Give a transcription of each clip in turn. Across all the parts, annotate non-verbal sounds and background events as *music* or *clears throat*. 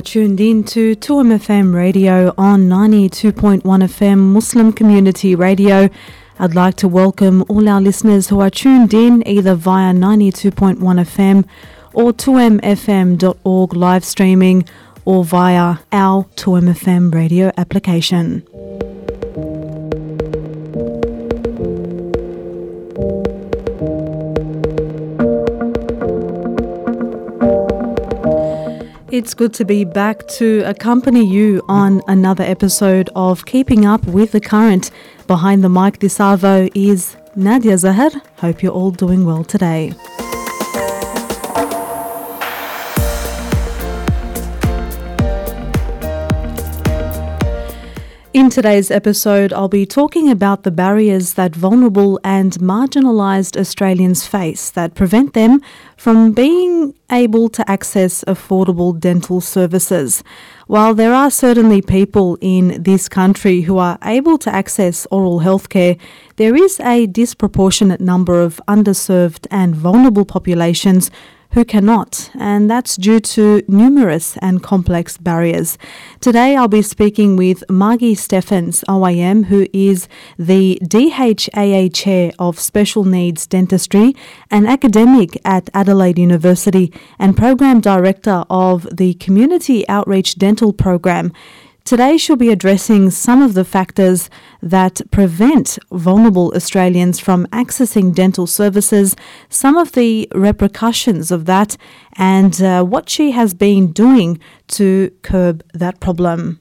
Are tuned in to 2MFM radio on 92.1 FM Muslim Community Radio. I'd like to welcome all our listeners who are tuned in either via 92.1 FM or 2mfm.org live streaming or via our 2MFM radio application. It's good to be back to accompany you on another episode of Keeping Up with the Current. Behind the mic this Arvo is Nadia Zahar. Hope you're all doing well today. In today's episode, I'll be talking about the barriers that vulnerable and marginalised Australians face that prevent them from being able to access affordable dental services. While there are certainly people in this country who are able to access oral health care, there is a disproportionate number of underserved and vulnerable populations who cannot, and that's due to numerous and complex barriers. Today I'll be speaking with Margie Steffens, OAM, who is the DHAA Chair of Special Needs Dentistry, an academic at Adelaide University, and Program Director of the Community Outreach Dental Program. Today, she'll be addressing some of the factors that prevent vulnerable Australians from accessing dental services, some of the repercussions of that, and uh, what she has been doing to curb that problem.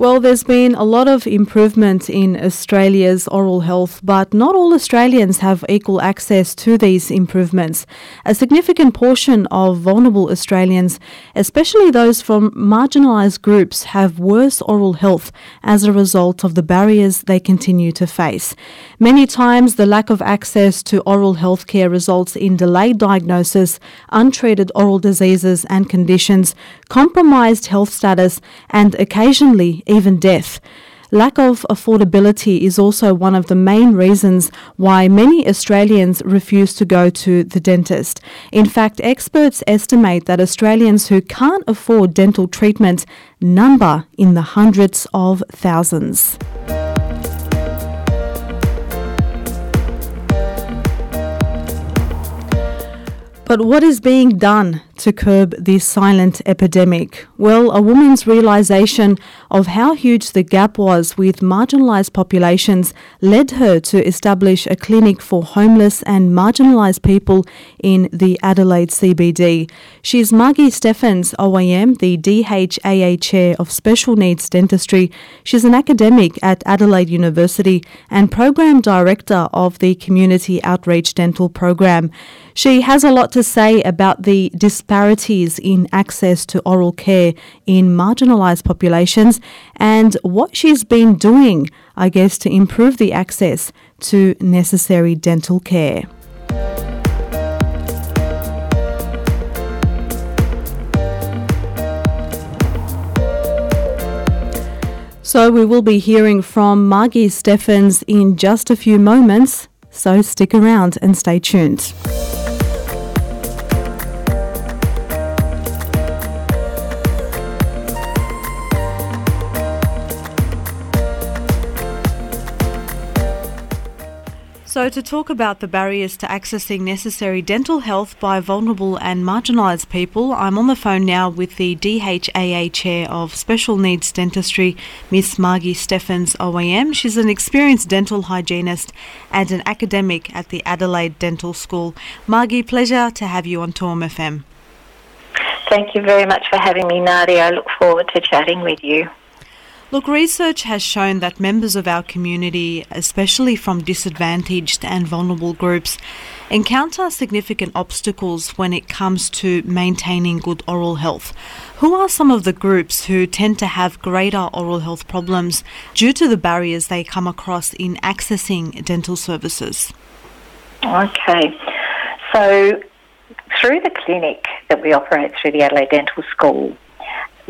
Well, there's been a lot of improvement in Australia's oral health, but not all Australians have equal access to these improvements. A significant portion of vulnerable Australians, especially those from marginalised groups, have worse oral health as a result of the barriers they continue to face. Many times, the lack of access to oral health care results in delayed diagnosis, untreated oral diseases and conditions, compromised health status, and occasionally even death. Lack of affordability is also one of the main reasons why many Australians refuse to go to the dentist. In fact, experts estimate that Australians who can't afford dental treatment number in the hundreds of thousands. But what is being done to curb this silent epidemic? Well, a woman's realization of how huge the gap was with marginalised populations led her to establish a clinic for homeless and marginalised people in the Adelaide CBD. She's Margie Steffens, OAM, the DHAA Chair of Special Needs Dentistry. She's an academic at Adelaide University and Program Director of the Community Outreach Dental Program. She has a lot to say about the disparities in access to oral care in marginalised populations and what she's been doing, I guess, to improve the access to necessary dental care. So, we will be hearing from Margie Steffens in just a few moments, so stick around and stay tuned. So, to talk about the barriers to accessing necessary dental health by vulnerable and marginalised people, I'm on the phone now with the DHAA Chair of Special Needs Dentistry, Miss Margie Steffens OAM. She's an experienced dental hygienist and an academic at the Adelaide Dental School. Margie, pleasure to have you on 2MFM. Thank you very much for having me, Nadia. I look forward to chatting with you. Look, research has shown that members of our community, especially from disadvantaged and vulnerable groups, encounter significant obstacles when it comes to maintaining good oral health. Who are some of the groups who tend to have greater oral health problems due to the barriers they come across in accessing dental services? Okay, so through the clinic that we operate through the Adelaide Dental School,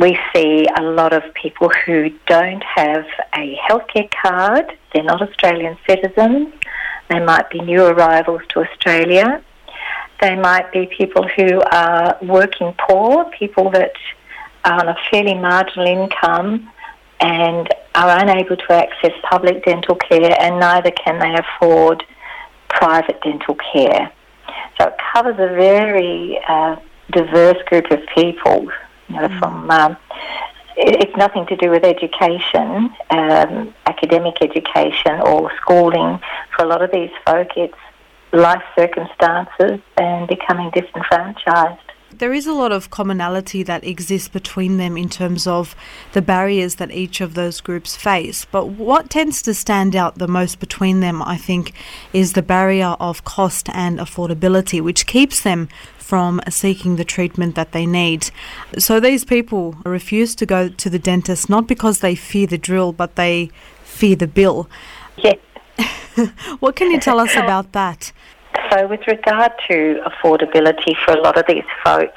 we see a lot of people who don't have a healthcare card. They're not Australian citizens. They might be new arrivals to Australia. They might be people who are working poor, people that are on a fairly marginal income and are unable to access public dental care, and neither can they afford private dental care. So it covers a very uh, diverse group of people, you know, mm. from um, it's nothing to do with education, um, academic education or schooling. For a lot of these folk, it's life circumstances and becoming disenfranchised there is a lot of commonality that exists between them in terms of the barriers that each of those groups face. But what tends to stand out the most between them, I think, is the barrier of cost and affordability, which keeps them from seeking the treatment that they need. So these people refuse to go to the dentist not because they fear the drill, but they fear the bill. Yes. *laughs* what can you tell us about that? So, with regard to affordability for a lot of these folk,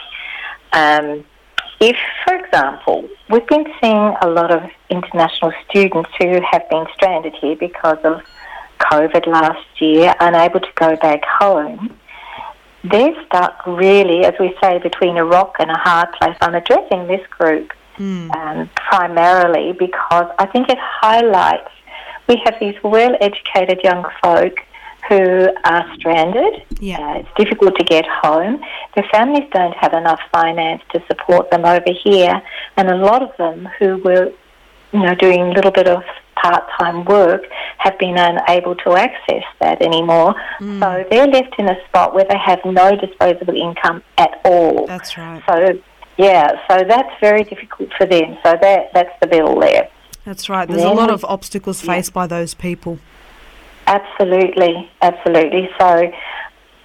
um, if, for example, we've been seeing a lot of international students who have been stranded here because of COVID last year, unable to go back home, they're stuck really, as we say, between a rock and a hard place. I'm addressing this group mm. um, primarily because I think it highlights we have these well educated young folk who are stranded. Yeah. Uh, it's difficult to get home. Their families don't have enough finance to support them over here, and a lot of them who were, you know, doing a little bit of part-time work have been unable to access that anymore. Mm. So they're left in a spot where they have no disposable income at all. That's right. So yeah, so that's very difficult for them. So that that's the bill there. That's right. There's a lot of obstacles faced yeah. by those people. Absolutely, absolutely. So,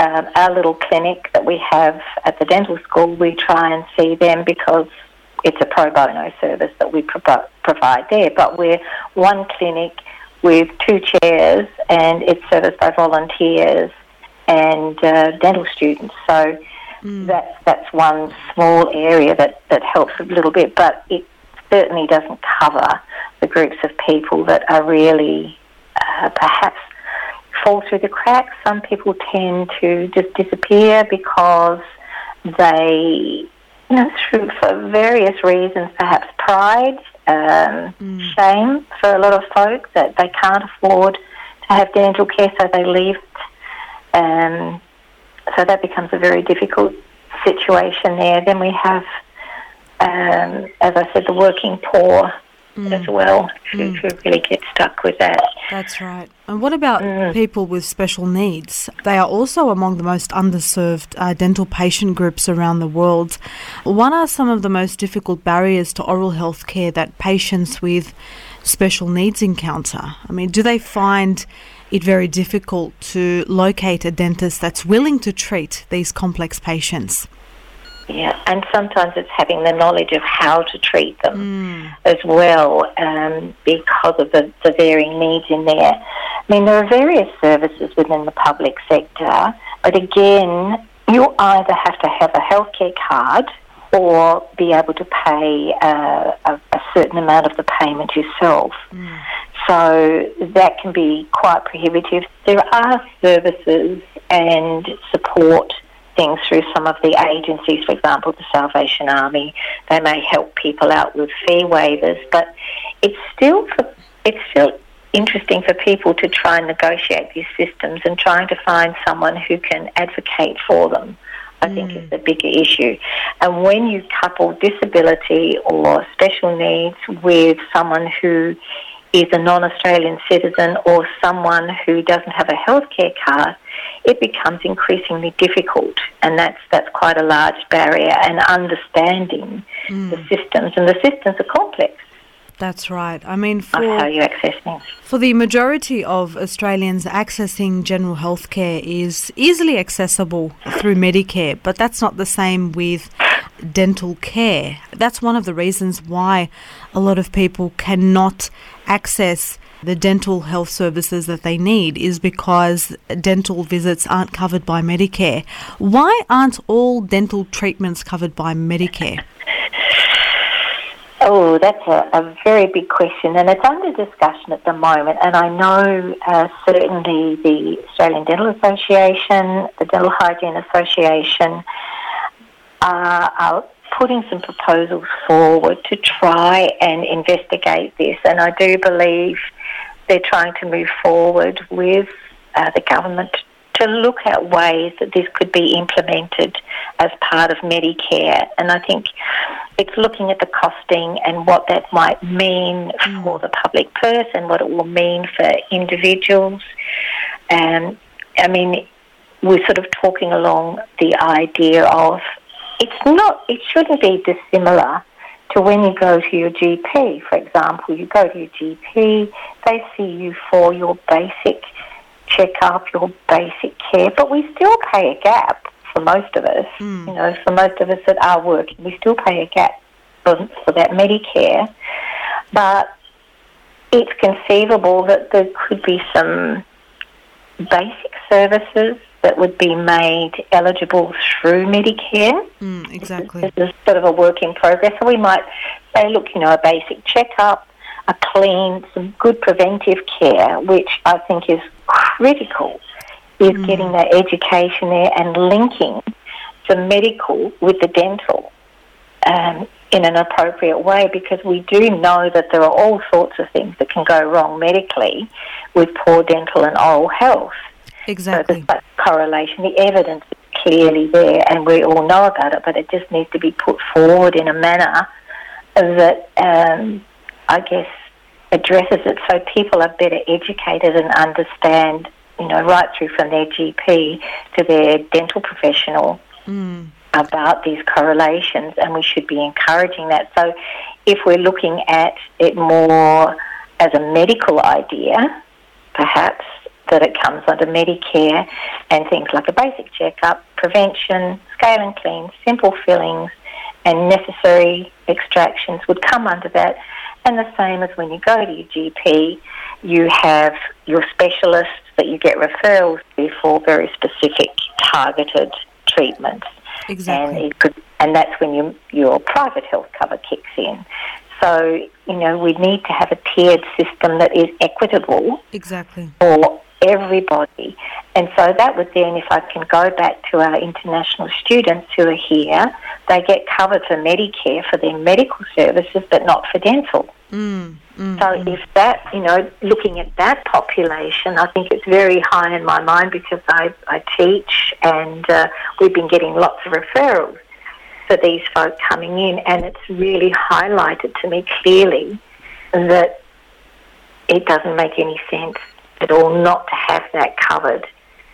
um, our little clinic that we have at the dental school, we try and see them because it's a pro bono service that we pro- provide there. But we're one clinic with two chairs and it's serviced by volunteers and uh, dental students. So mm. that's, that's one small area that, that helps a little bit, but it certainly doesn't cover the groups of people that are really uh, perhaps fall through the cracks. Some people tend to just disappear because they, you know, through for various reasons, perhaps pride, um, mm. shame for a lot of folk that they can't afford to have dental care, so they leave. Um, so that becomes a very difficult situation there. Then we have, um, as I said, the working poor mm. as well who, mm. who, really get stuck with that. That's right. And what about mm. people with special needs? They are also among the most underserved uh, dental patient groups around the world. What are some of the most difficult barriers to oral health care that patients with special needs encounter? I mean, do they find it very difficult to locate a dentist that's willing to treat these complex patients? Yeah, and sometimes it's having the knowledge of how to treat them mm. as well um, because of the, the varying needs in there. I mean, there are various services within the public sector, but again, you either have to have a healthcare card or be able to pay uh, a, a, certain amount of the payment yourself. Mm. So that can be quite prohibitive. There are services and support things through some of the agencies, for example, the Salvation Army. They may help people out with fee waivers, but it's still for, it's still interesting for people to try and negotiate these systems and trying to find someone who can advocate for them. I think is mm. the bigger issue. And when you couple disability or special needs with someone who is a non-Australian citizen or someone who doesn't have a healthcare card, it becomes increasingly difficult, and that's that's quite a large barrier. And understanding mm. the systems, and the systems are complex. That's right. I mean, for how you access things. For the majority of Australians, accessing general health care is easily accessible through Medicare, but that's not the same with dental care. That's one of the reasons why a lot of people cannot access the dental health services that they need is because dental visits aren't covered by Medicare. Why aren't all dental treatments covered by Medicare? Oh, that's a, a, very big question, and it's under discussion at the moment. And I know uh, certainly the Australian Dental Association, the Dental Hygiene Association, uh, are putting some proposals forward to try and investigate this. And I do believe they're trying to move forward with uh, the government to look at ways that this could be implemented as part of Medicare. And I think it's looking at the costing and what that might mean for the public purse and what it will mean for individuals. And I mean, we're sort of talking along the idea of it's not, it shouldn't be dissimilar to when you go to your GP. For example, you go to your GP, they see you for your basic check up, your basic care, but we still pay a gap for most of us. Mm. You know, for most of us that are working, we still pay a gap for, for that Medicare. But it's conceivable that there could be some basic services that would be made eligible through Medicare. Mm, exactly. This is sort of a work in progress. So we might say, look, you know, a basic checkup, a clean, some good preventive care, which I think is critical, is mm. getting that education there and linking the medical with the dental um, in an appropriate way because we do know that there are all sorts of things that can go wrong medically with poor dental and oral health. Exactly. So there's that correlation. The evidence is clearly there, and we all know about it, but it just needs to be put forward in a manner that um, I guess addresses it so people are better educated and understand, you know, right through from their GP to their dental professional. Mm. About these correlations, and we should be encouraging that. So, if we're looking at it more as a medical idea, perhaps that it comes under Medicare and things like a basic checkup, prevention, scale and clean, simple fillings, and necessary extractions would come under that. And the same as when you go to your GP, you have your specialists that you get referrals to for very specific targeted treatments. Exactly. And, could, and that's when you, your private health cover kicks in. So, you know, we need to have a tiered system that is equitable. Exactly. For everybody. And so that would then, if I can go back to our international students who are here, they get covered for Medicare for their medical services, but not for dental. Mm, mm, so mm. if that, you know, looking at that population, I think it's very high in my mind because I, I teach and uh, we've been getting lots of referrals for these folk coming in, and it's really highlighted to me clearly that it doesn't make any sense at all not to have that covered,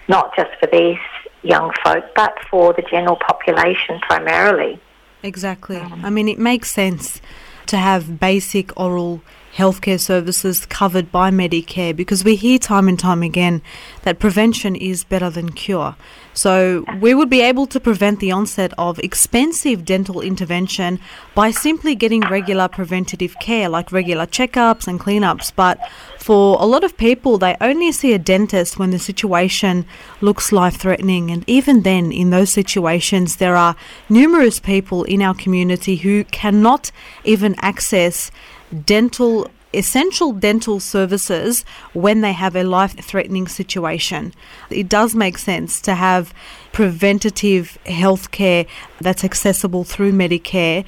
not just for these young folk, but for the general population primarily. Exactly. I mean, it makes sense to have basic oral healthcare services covered by Medicare because we hear time and time again that prevention is better than cure. So we would be able to prevent the onset of expensive dental intervention by simply getting regular preventative care like regular checkups and cleanups. But for a lot of people, they only see a dentist when the situation looks life threatening. And even then, in those situations, there are numerous people in our community who cannot even access dental essential dental services when they have a life threatening situation. It does make sense to have preventative health care that's accessible through Medicare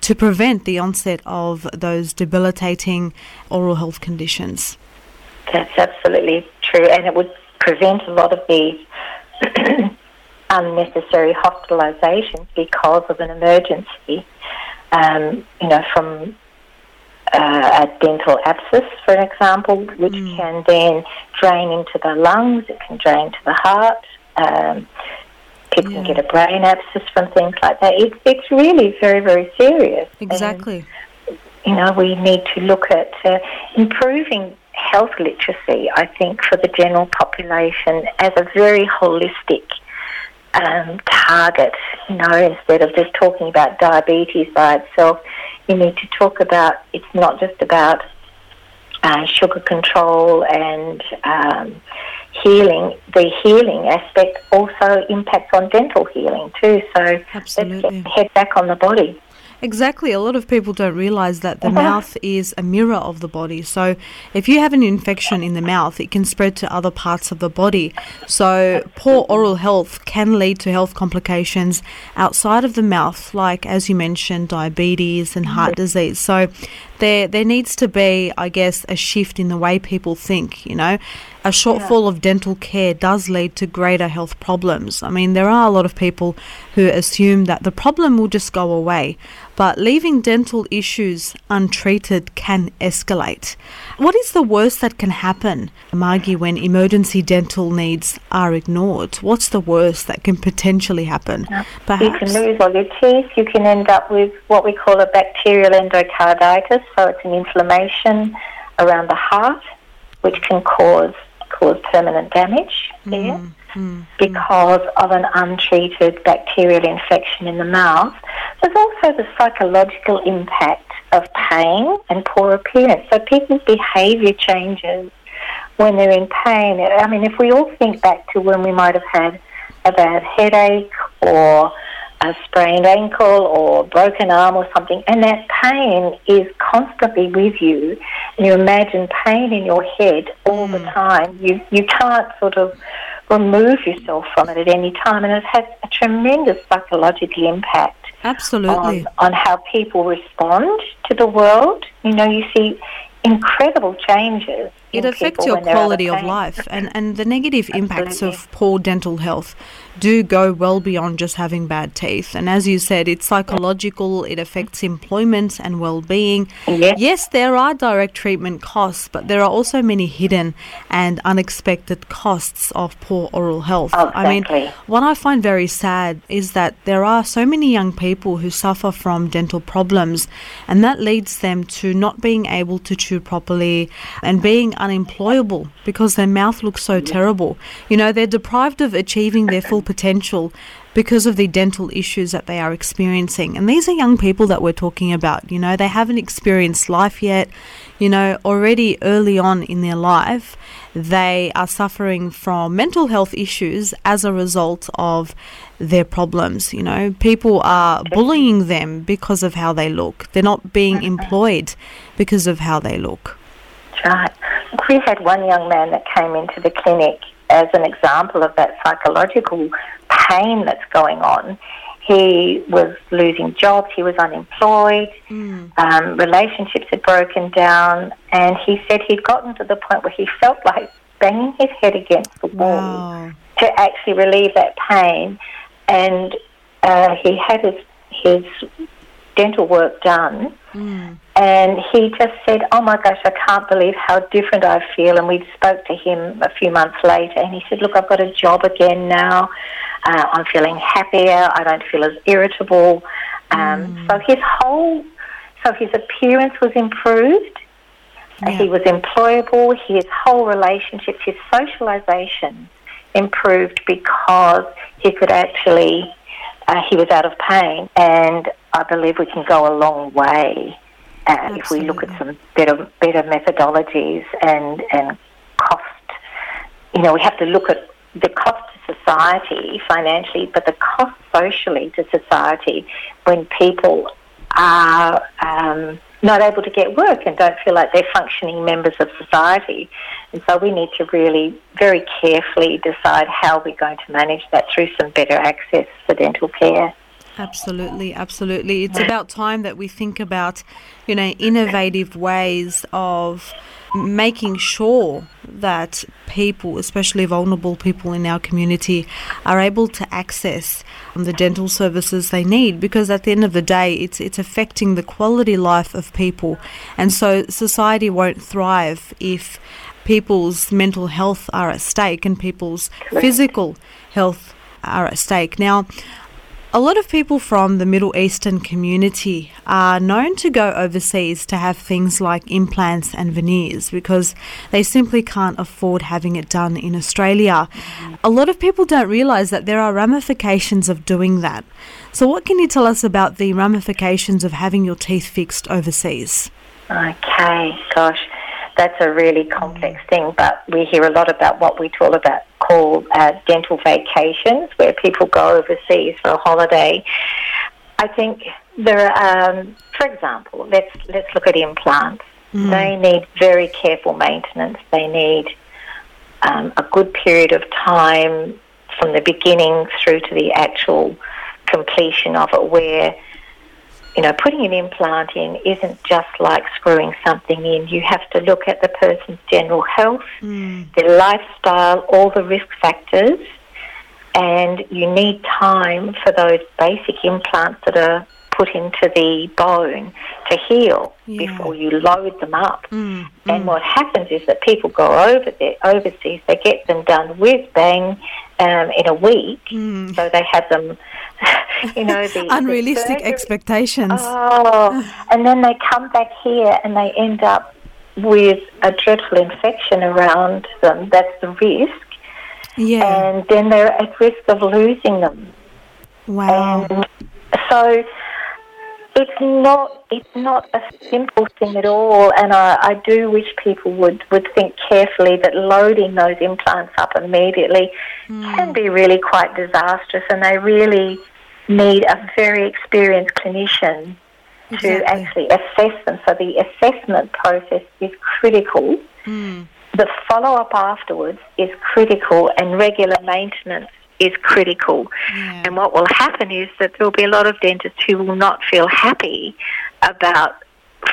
to prevent the onset of those debilitating oral health conditions. That's absolutely true, and it would prevent a lot of these *clears throat* unnecessary hospitalizations because of an emergency. Um, you know, from uh, a dental abscess, for an example, which mm. can then drain into the lungs, it can drain to the heart. Um, people yeah. can get a brain abscess from things like that. It, it's really very, very serious. Exactly. And, you know, we need to look at uh, improving health literacy, I think, for the general population as a very holistic um, target, you know, instead of just talking about diabetes by itself you need to talk about it's not just about uh, sugar control and um, healing. The healing aspect also impacts on dental healing too. So Absolutely. let's get head back on the body. Exactly. A lot of people don't realize that the uh-huh. *laughs* mouth is a mirror of the body. So, if you have an infection in the mouth, it can spread to other parts of the body. So, poor oral health can lead to health complications outside of the mouth, like, as you mentioned, diabetes and heart disease. So, there there needs to be, I guess, a shift in the way people think. You know, a shortfall yeah. of dental care does lead to greater health problems. I mean, there are a lot of people who assume that the problem will just go away, but leaving dental issues untreated can escalate. What is the worst that can happen, Margie, when emergency dental needs are ignored? What's the worst that can potentially happen? Perhaps? You can lose all your teeth. You can end up with what we call a bacterial endocarditis, so it's an inflammation around the heart, which can cause cause permanent damage there mm, mm, because mm. of an untreated bacterial infection in the mouth. There's also the psychological impact of pain and poor appearance. So people's behaviour changes when they're in pain. I mean, if we all think back to when we might have had a bad headache or a sprained ankle or broken arm or something, and that pain is constantly with you, and you imagine pain in your head all mm. the time, you, you can't sort of remove yourself from it at any time, and it has a tremendous psychological impact. Absolutely. On, on how people respond to the world. You know, you see incredible changes. It affects your quality of life, and, and the negative *laughs* impacts of poor dental health do go well beyond just having bad teeth. And as you said, it's psychological, it affects employment and well being. Yes. yes, there are direct treatment costs, but there are also many hidden and unexpected costs of poor oral health. Exactly. I mean, what I find very sad is that there are so many young people who suffer from dental problems, and that leads them to not being able to chew properly and being unemployable because their mouth looks so terrible. You know, they're deprived of achieving their full potential because of the dental issues that they are experiencing. And these are young people that we're talking about. You know, they haven't experienced life yet. You know, already early on in their life, they are suffering from mental health issues as a result of their problems. You know, people are bullying them because of how they look, they're not being employed because of how they look. Right. We had one young man that came into the clinic as an example of that psychological pain that's going on. He was losing jobs, he was unemployed, mm. um, relationships had broken down, and he said he'd gotten to the point where he felt like banging his head against the wall wow. to actually relieve that pain. And uh, he had his, his dental work done. Mm. And he just said, "Oh my gosh, I can't believe how different I feel." And we spoke to him a few months later, and he said, "Look, I've got a job again now. Uh, I'm feeling happier. I don't feel as irritable." Um, mm. So his whole, so his appearance was improved. Yeah. He was employable. His whole relationships, his socialization improved because he could actually, uh, he was out of pain. And I believe we can go a long way uh, if we look at some better better methodologies and and cost. You know, we have to look at the cost to society financially, but the cost socially to society when people are um, not able to get work and don't feel like they're functioning members of society. And so we need to really very carefully decide how we're going to manage that through some better access for dental care. Absolutely, absolutely. It's about time that we think about, you know, innovative ways of making sure that people, especially vulnerable people in our community, are able to access the dental services they need because at the end of the day it's it's affecting the quality life of people and so society won't thrive if people's mental health are at stake and people's physical health are at stake. Now, a lot of people from the Middle Eastern community are known to go overseas to have things like implants and veneers because they simply can't afford having it done in Australia. A lot of people don't realise that there are ramifications of doing that. So, what can you tell us about the ramifications of having your teeth fixed overseas? Okay, gosh, that's a really complex thing, but we hear a lot about what we talk about called uh, dental vacations, where people go overseas for a holiday. I think there are, um, for example, let's let's look at implants. Mm. They need very careful maintenance. They need um, a good period of time from the beginning through to the actual completion of it, where you know, putting an implant in isn't just like screwing something in. You have to look at the person's general health, mm. their lifestyle, all the risk factors, and you need time for those basic implants that are put into the bone to heal yeah. before you load them up. Mm, and mm. what happens is that people go over there overseas, they get them done with bang um, in a week, mm. so they have them. *laughs* you know, the unrealistic the expectations. Oh, *sighs* and then they come back here and they end up with a dreadful infection around them. That's the risk. Yeah. And then they're at risk of losing them. Wow. And so it's not it's not a simple thing at all, and I, I do wish people would, would think carefully that loading those implants up immediately mm. can be really quite disastrous, and they really need a very experienced clinician exactly. to actually assess them. So the assessment process is critical. Mm. The follow up afterwards is critical, and regular maintenance is critical. Yeah. And what will happen is that there will be a lot of dentists who will not feel happy about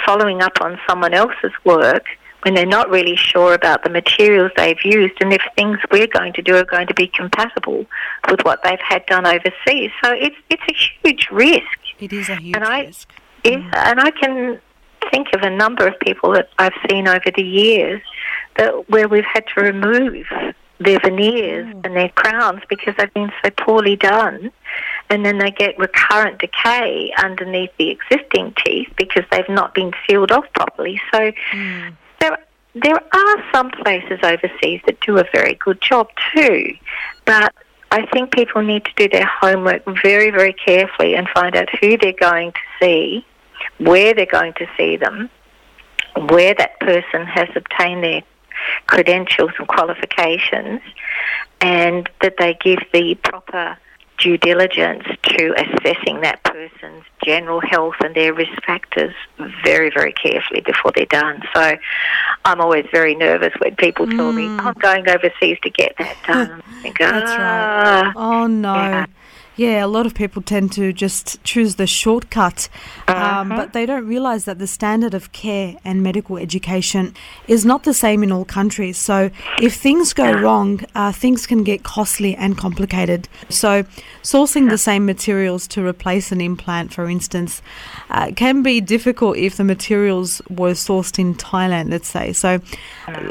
following up on someone else's work when they're not really sure about the materials they've used and if things we're going to do are going to be compatible with what they've had done overseas. So it's it's a huge risk. It is a huge and I, risk. Mm. And I can think of a number of people that I've seen over the years that where we've had to remove their veneers mm. and their crowns because they've been so poorly done. And then they get recurrent decay underneath the existing teeth because they've not been sealed off properly. So mm. there, there are some places overseas that do a very good job too. But I think people need to do their homework very, very carefully and find out who they're going to see, where they're going to see them, where that person has obtained their credentials and qualifications, and that they give the proper due diligence to assessing that person's general health and their risk factors very, very carefully before they're done. So I'm always very nervous when people tell me, mm. I'm going overseas to get that done. think, That's ah. right. Oh, no. Yeah. Yeah, a lot of people tend to just choose the shortcut, um, uh-huh. but they don't realize that the standard of care and medical education is not the same in all countries. So, if things go wrong, uh, things can get costly and complicated. So, sourcing the same materials to replace an implant, for instance, uh, can be difficult if the materials were sourced in Thailand, let's say. So,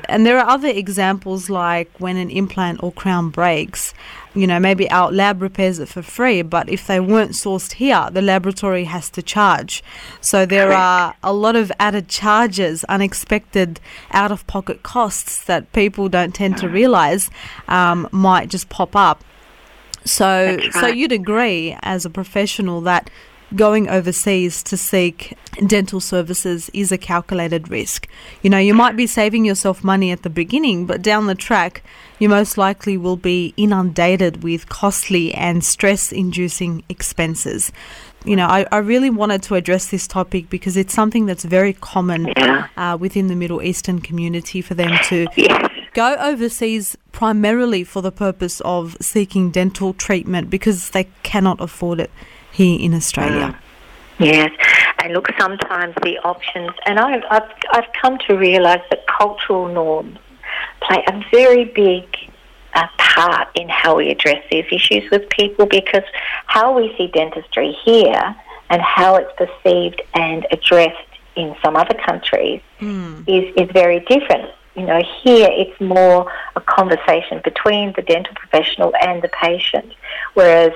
and there are other examples like when an implant or crown breaks you know, maybe our lab repairs it for free, but if they weren't sourced here, the laboratory has to charge. So there are a lot of added charges, unexpected out of pocket costs that people don't tend to realize um, might just pop up. So, right. so you'd agree as a professional that going overseas to seek dental services is a calculated risk. You know, you might be saving yourself money at the beginning, but down the track, you most likely will be inundated with costly and stress inducing expenses. You know, I, I really wanted to address this topic because it's something that's very common uh, within the Middle Eastern community for them to go overseas primarily for the purpose of seeking dental treatment because they cannot afford it here in Australia. Mm. Yes, and look, sometimes the options, and I've, I've, I've come to realise that cultural norms play a very big uh, part in how we address these issues with people because how we see dentistry here and how it's perceived and addressed in some other countries mm. is, is very different. You know, here it's more a conversation between the dental professional and the patient, whereas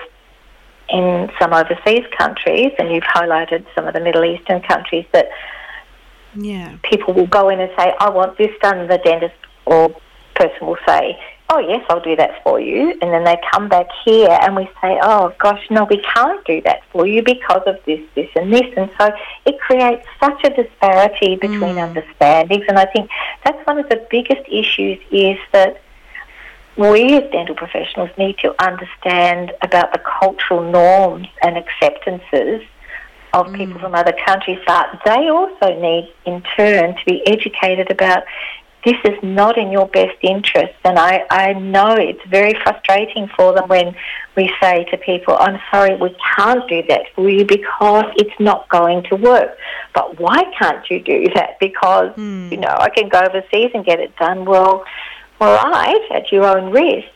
in some overseas countries, and you've highlighted some of the Middle Eastern countries, that yeah. people will go in and say, I want this done, the dentist or person will say, Oh, yes, I'll do that for you. And then they come back here and we say, Oh, gosh, no, we can't do that for you because of this, this, and this. And so it creates such a disparity between mm. understandings. And I think that's one of the biggest issues is that we as dental professionals need to understand about the cultural norms and acceptances of mm. people from other countries, but they also need, in turn, to be educated about this is not in your best interest. And I, I know it's very frustrating for them when we say to people, I'm sorry, we can't do that for you because it's not going to work. But why can't you do that? Because, mm. you know, I can go overseas and get it done. Well, all right, at your own risk.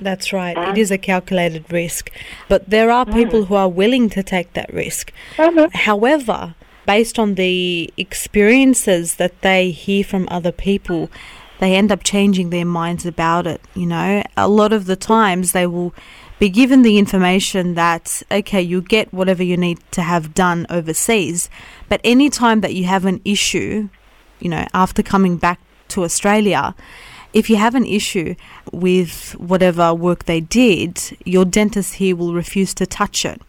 That's right. Uh, it is a calculated risk. But there are people mm. who are willing to take that risk. Mm-hmm. However, based on the experiences that they hear from other people, they end up changing their minds about it. You know, a lot of the times they will be given the information that, okay, you get whatever you need to have done overseas, but any time that you have an issue, you know, after coming back to Australia, if you have an issue with whatever work they did, your dentist here will refuse to touch it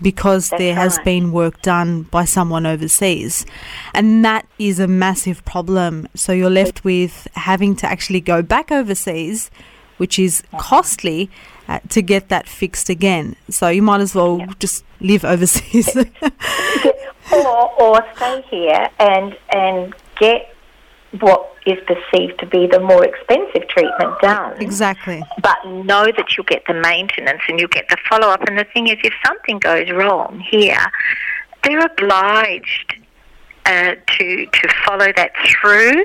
because That's there has been work done by someone overseas. And that is a massive problem. So you're left with having to actually go back overseas, which is costly. Uh, to get that fixed again, so you might as well just live overseas, *laughs* or, or stay here and and get what is perceived to be the more expensive treatment done. Exactly. But know that you'll get the maintenance and you'll get the follow up. And the thing is, if something goes wrong here, they're obliged uh, to to follow that through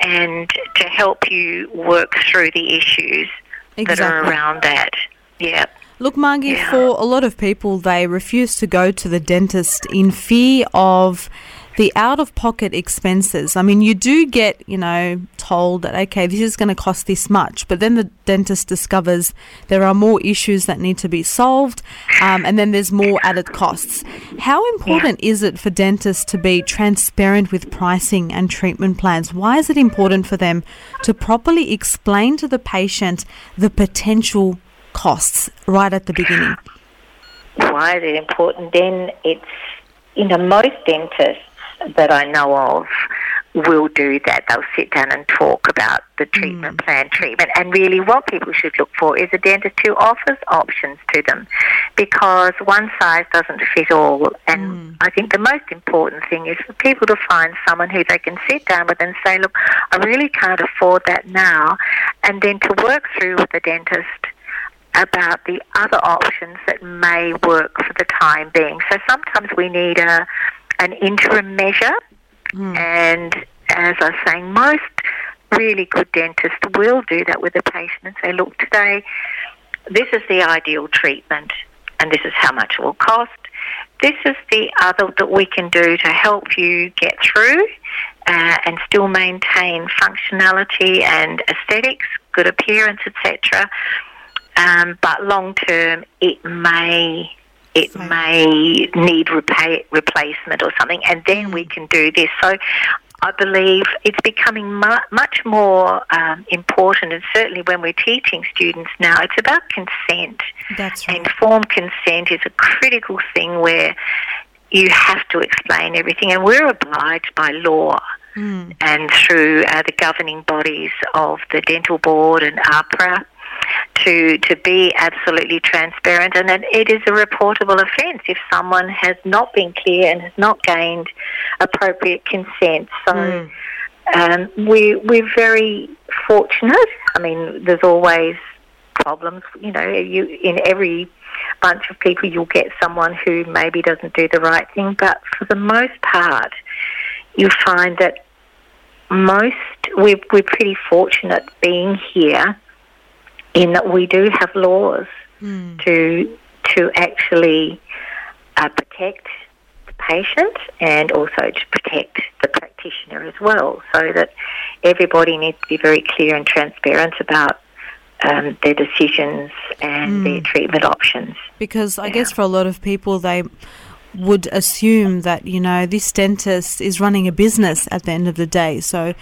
and to help you work through the issues exactly. that are around that. Yeah. Look, Margie, yeah. for a lot of people, they refuse to go to the dentist in fear of the out of pocket expenses. I mean, you do get, you know, told that, okay, this is going to cost this much, but then the dentist discovers there are more issues that need to be solved, um, and then there's more added costs. How important yeah. is it for dentists to be transparent with pricing and treatment plans? Why is it important for them to properly explain to the patient the potential costs right at the beginning? Why is it important? Then it's, you know, most dentists that I know of will do that. They'll sit down and talk about the treatment mm. plan, treatment, and really what people should look for is a dentist who offers options to them because one size doesn't fit all. And mm. I think the most important thing is for people to find someone who they can sit down with and say, look, I really can't afford that now, and then to work through with the dentist about the other options that may work for the time being. So sometimes we need a an interim measure. Mm. And as I was saying, most really good dentists will do that with a patient and say, look, today this is the ideal treatment and this is how much it will cost. This is the other that we can do to help you get through uh, and still maintain functionality and aesthetics, good appearance, etc. Um, but long term, it may it may need replacement or something, and then we mm. can do this. So I believe it's becoming mu- much more um, important, and certainly when we're teaching students now, it's about consent. That's right. Informed consent is a critical thing where you have to explain everything, and we're obliged by law. Mm. And through uh, the governing bodies of the Dental Board and AHPRA, to to be absolutely transparent, and that it is a reportable offence if someone has not been clear and has not gained appropriate consent. So. Mm. Um, we we're very fortunate. I mean, there's always problems. You know, you in every bunch of people, you'll get someone who maybe doesn't do the right thing, but for the most part, you find that most we're, we're pretty fortunate being here in that we do have laws mm. to to actually uh, protect the patient and also to protect the practitioner as well, so that everybody needs to be very clear and transparent about um, their decisions and mm. their treatment options. Because I yeah. guess for a lot of people, they would assume that you know this dentist is running a business at the end of the day so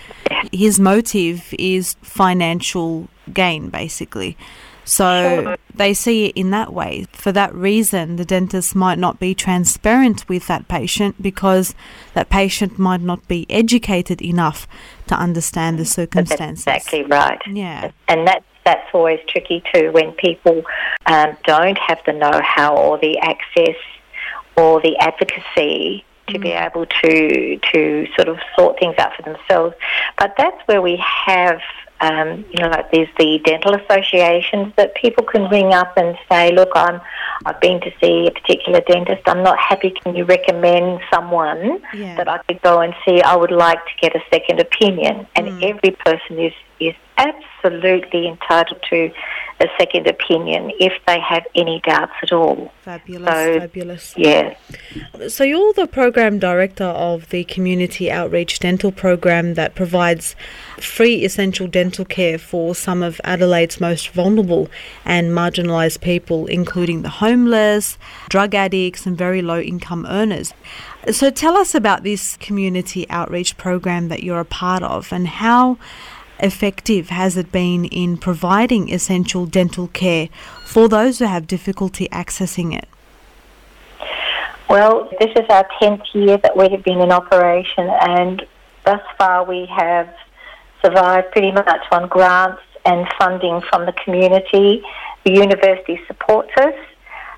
his motive is financial gain basically so they see it in that way. For that reason, the dentist might not be transparent with that patient because that patient might not be educated enough to understand the circumstances. That's exactly right. Yeah. And that's that's always tricky too when people um, don't have the know-how or the access or the advocacy to mm. be able to to sort of sort things out for themselves. But that's where we have um, you know, like there's the dental associations that people can ring up and say, look, I'm, I've been to see a particular dentist. I'm not happy. Can you recommend someone yeah. that I could go and see? I would like to get a second opinion. And mm. every person is, is absolutely entitled to a second opinion if they have any doubts at all. Fabulous, so, fabulous. Yeah. So you're the program director of the Community Outreach Dental Program that provides free essential dental care for some of Adelaide's most vulnerable and marginalised people, including the homeless, drug addicts, and very low income earners. So tell us about this community outreach program that you're a part of and how effective has it been in providing essential dental care for those who have difficulty accessing it? Well, this is our 10th year that we have been in operation, and thus far we have survived pretty much on grants and funding from the community. The university supports us,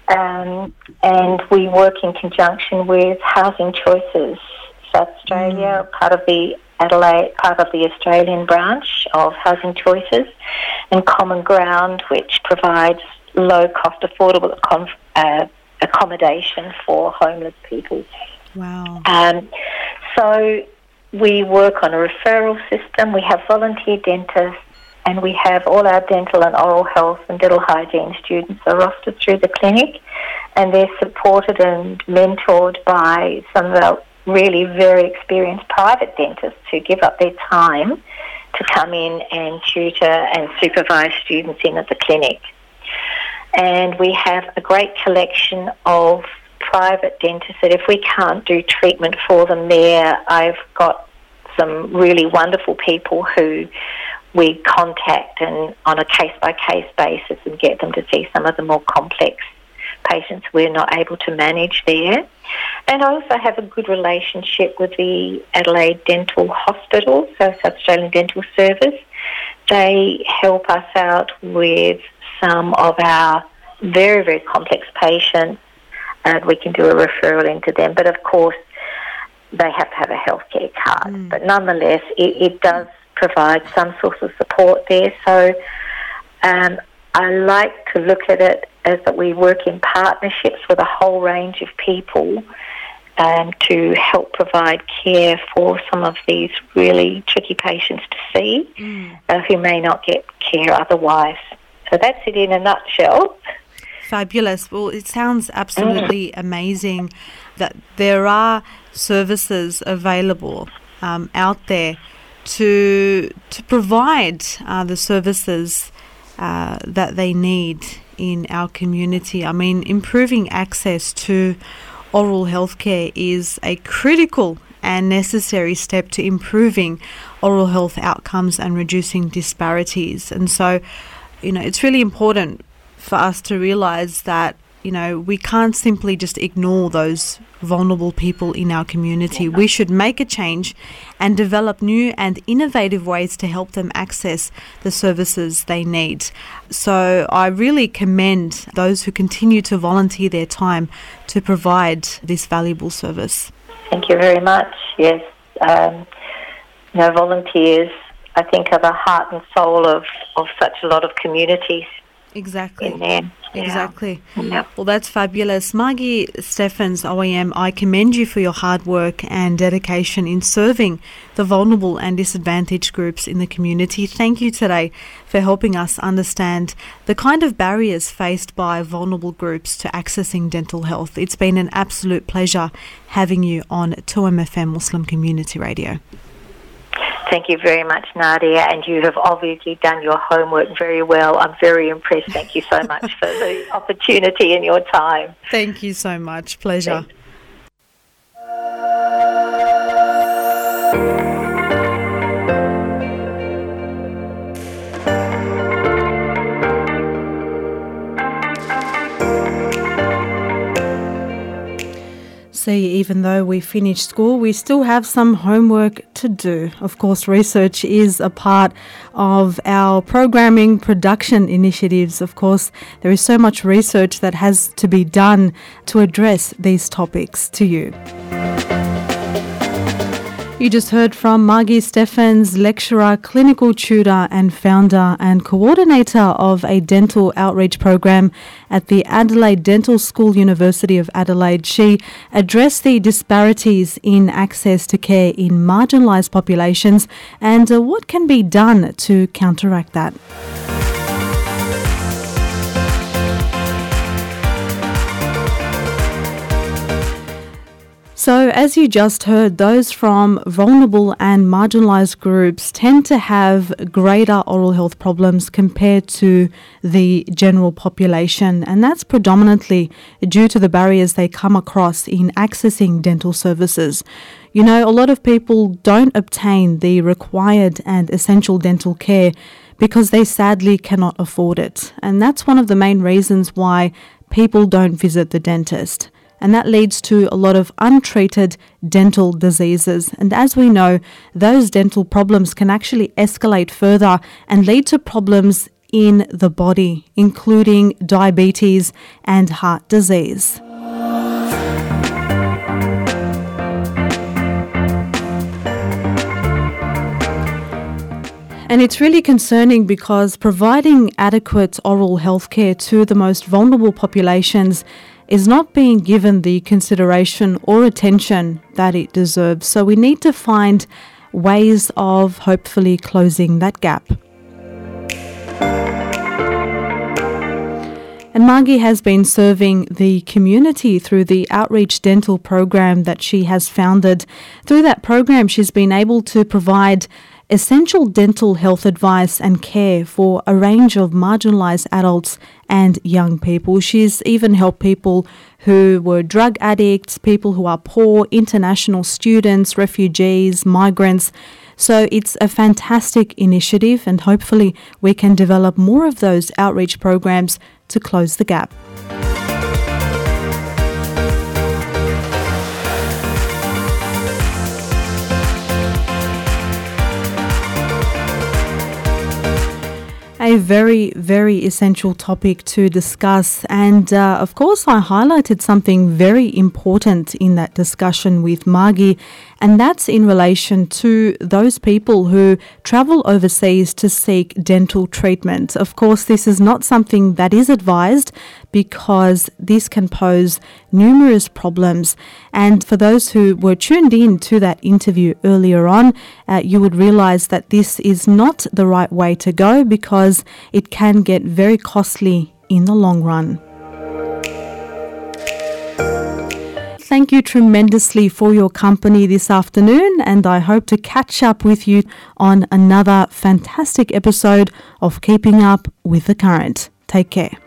um, and we work in conjunction with Housing Choices South Australia, mm. part of the Adelaide, part of the Australian branch of Housing Choices, and Common Ground, which provides low cost, affordable uh, accommodation for homeless people. Wow. Um, so we work on a referral system. We have volunteer dentists, and we have all our dental and oral health and dental hygiene students are rostered through the clinic, and they're supported and mentored by some of our really very experienced private dentists who give up their time to come in and tutor and supervise students in at the clinic. And we have a great collection of private dentists that if we can't do treatment for them there, I've got some really wonderful people who we contact and on a case by case basis and get them to see some of the more complex patients we're not able to manage there. And I also have a good relationship with the Adelaide Dental Hospital, so South Australian Dental Service. They help us out with some of our very, very complex patients, and we can do a referral into them. But of course, they have to have a healthcare card. Mm. But nonetheless, it, it, does provide some sort of support there. So um, I like to look at it as that we work in partnerships with a whole range of people um, to help provide care for some of these really tricky patients to see mm. uh, who may not get care otherwise. So that's it in a nutshell. Fabulous. Well, it sounds absolutely mm. amazing that there are services available um, out there to to provide uh, the services uh, that they need in our community. I mean, improving access to oral health care is a critical and necessary step to improving oral health outcomes and reducing disparities. And so, you know, it's really important for us to realize that you know, we can't simply just ignore those vulnerable people in our community. We should make a change and develop new and innovative ways to help them access the services they need. So I really commend those who continue to volunteer their time to provide this valuable service. Thank you very much. Yes. Um, you know, volunteers, I think, are the heart and soul of, of such a lot of communities. Exactly. Exactly. Yeah. Well, that's fabulous. Margie Steffens, OAM, I commend you for your hard work and dedication in serving the vulnerable and disadvantaged groups in the community. Thank you today for helping us understand the kind of barriers faced by vulnerable groups to accessing dental health. It's been an absolute pleasure having you on 2MFM Muslim Community Radio. Thank you very much, Nadia, and you have obviously done your homework very well. I'm very impressed. Thank you so much for the *laughs* opportunity and your time. Thank you so much. Pleasure. See, even though we finished school, we still have some homework to do. Of course, research is a part of our programming production initiatives. Of course, there is so much research that has to be done to address these topics to you. You just heard from Margie Steffens, lecturer, clinical tutor, and founder and coordinator of a dental outreach program at the Adelaide Dental School, University of Adelaide. She addressed the disparities in access to care in marginalised populations and uh, what can be done to counteract that. So, as you just heard, those from vulnerable and marginalised groups tend to have greater oral health problems compared to the general population, and that's predominantly due to the barriers they come across in accessing dental services. You know, a lot of people don't obtain the required and essential dental care because they sadly cannot afford it, and that's one of the main reasons why people don't visit the dentist and that leads to a lot of untreated dental diseases. And as we know, those dental problems can actually escalate further and lead to problems in the body, including diabetes and heart disease. And it's really concerning because providing adequate oral health care to the most vulnerable populations is not being given the consideration or attention that it deserves. So we need to find ways of hopefully closing that gap. And Margie has been serving the community through the Outreach Dental program that she has founded. Through that program, she's been able to provide essential dental health advice and care for a range of marginalised adults and young people. She's even helped people who were drug addicts, people who are poor, international students, refugees, migrants. So it's a fantastic initiative, and hopefully, we can develop more of those outreach programs to close the gap. A very, very essential topic to discuss. And uh, of course, I highlighted something very important in that discussion with Margie, and that's in relation to those people who travel overseas to seek dental treatment. Of course, this is not something that is advised because this can pose numerous problems. And for those who were tuned in to that interview earlier on, uh, you would realize that this is not the right way to go because it can get very costly in the long run. Thank you tremendously for your company this afternoon, and I hope to catch up with you on another fantastic episode of Keeping Up with the Current. Take care.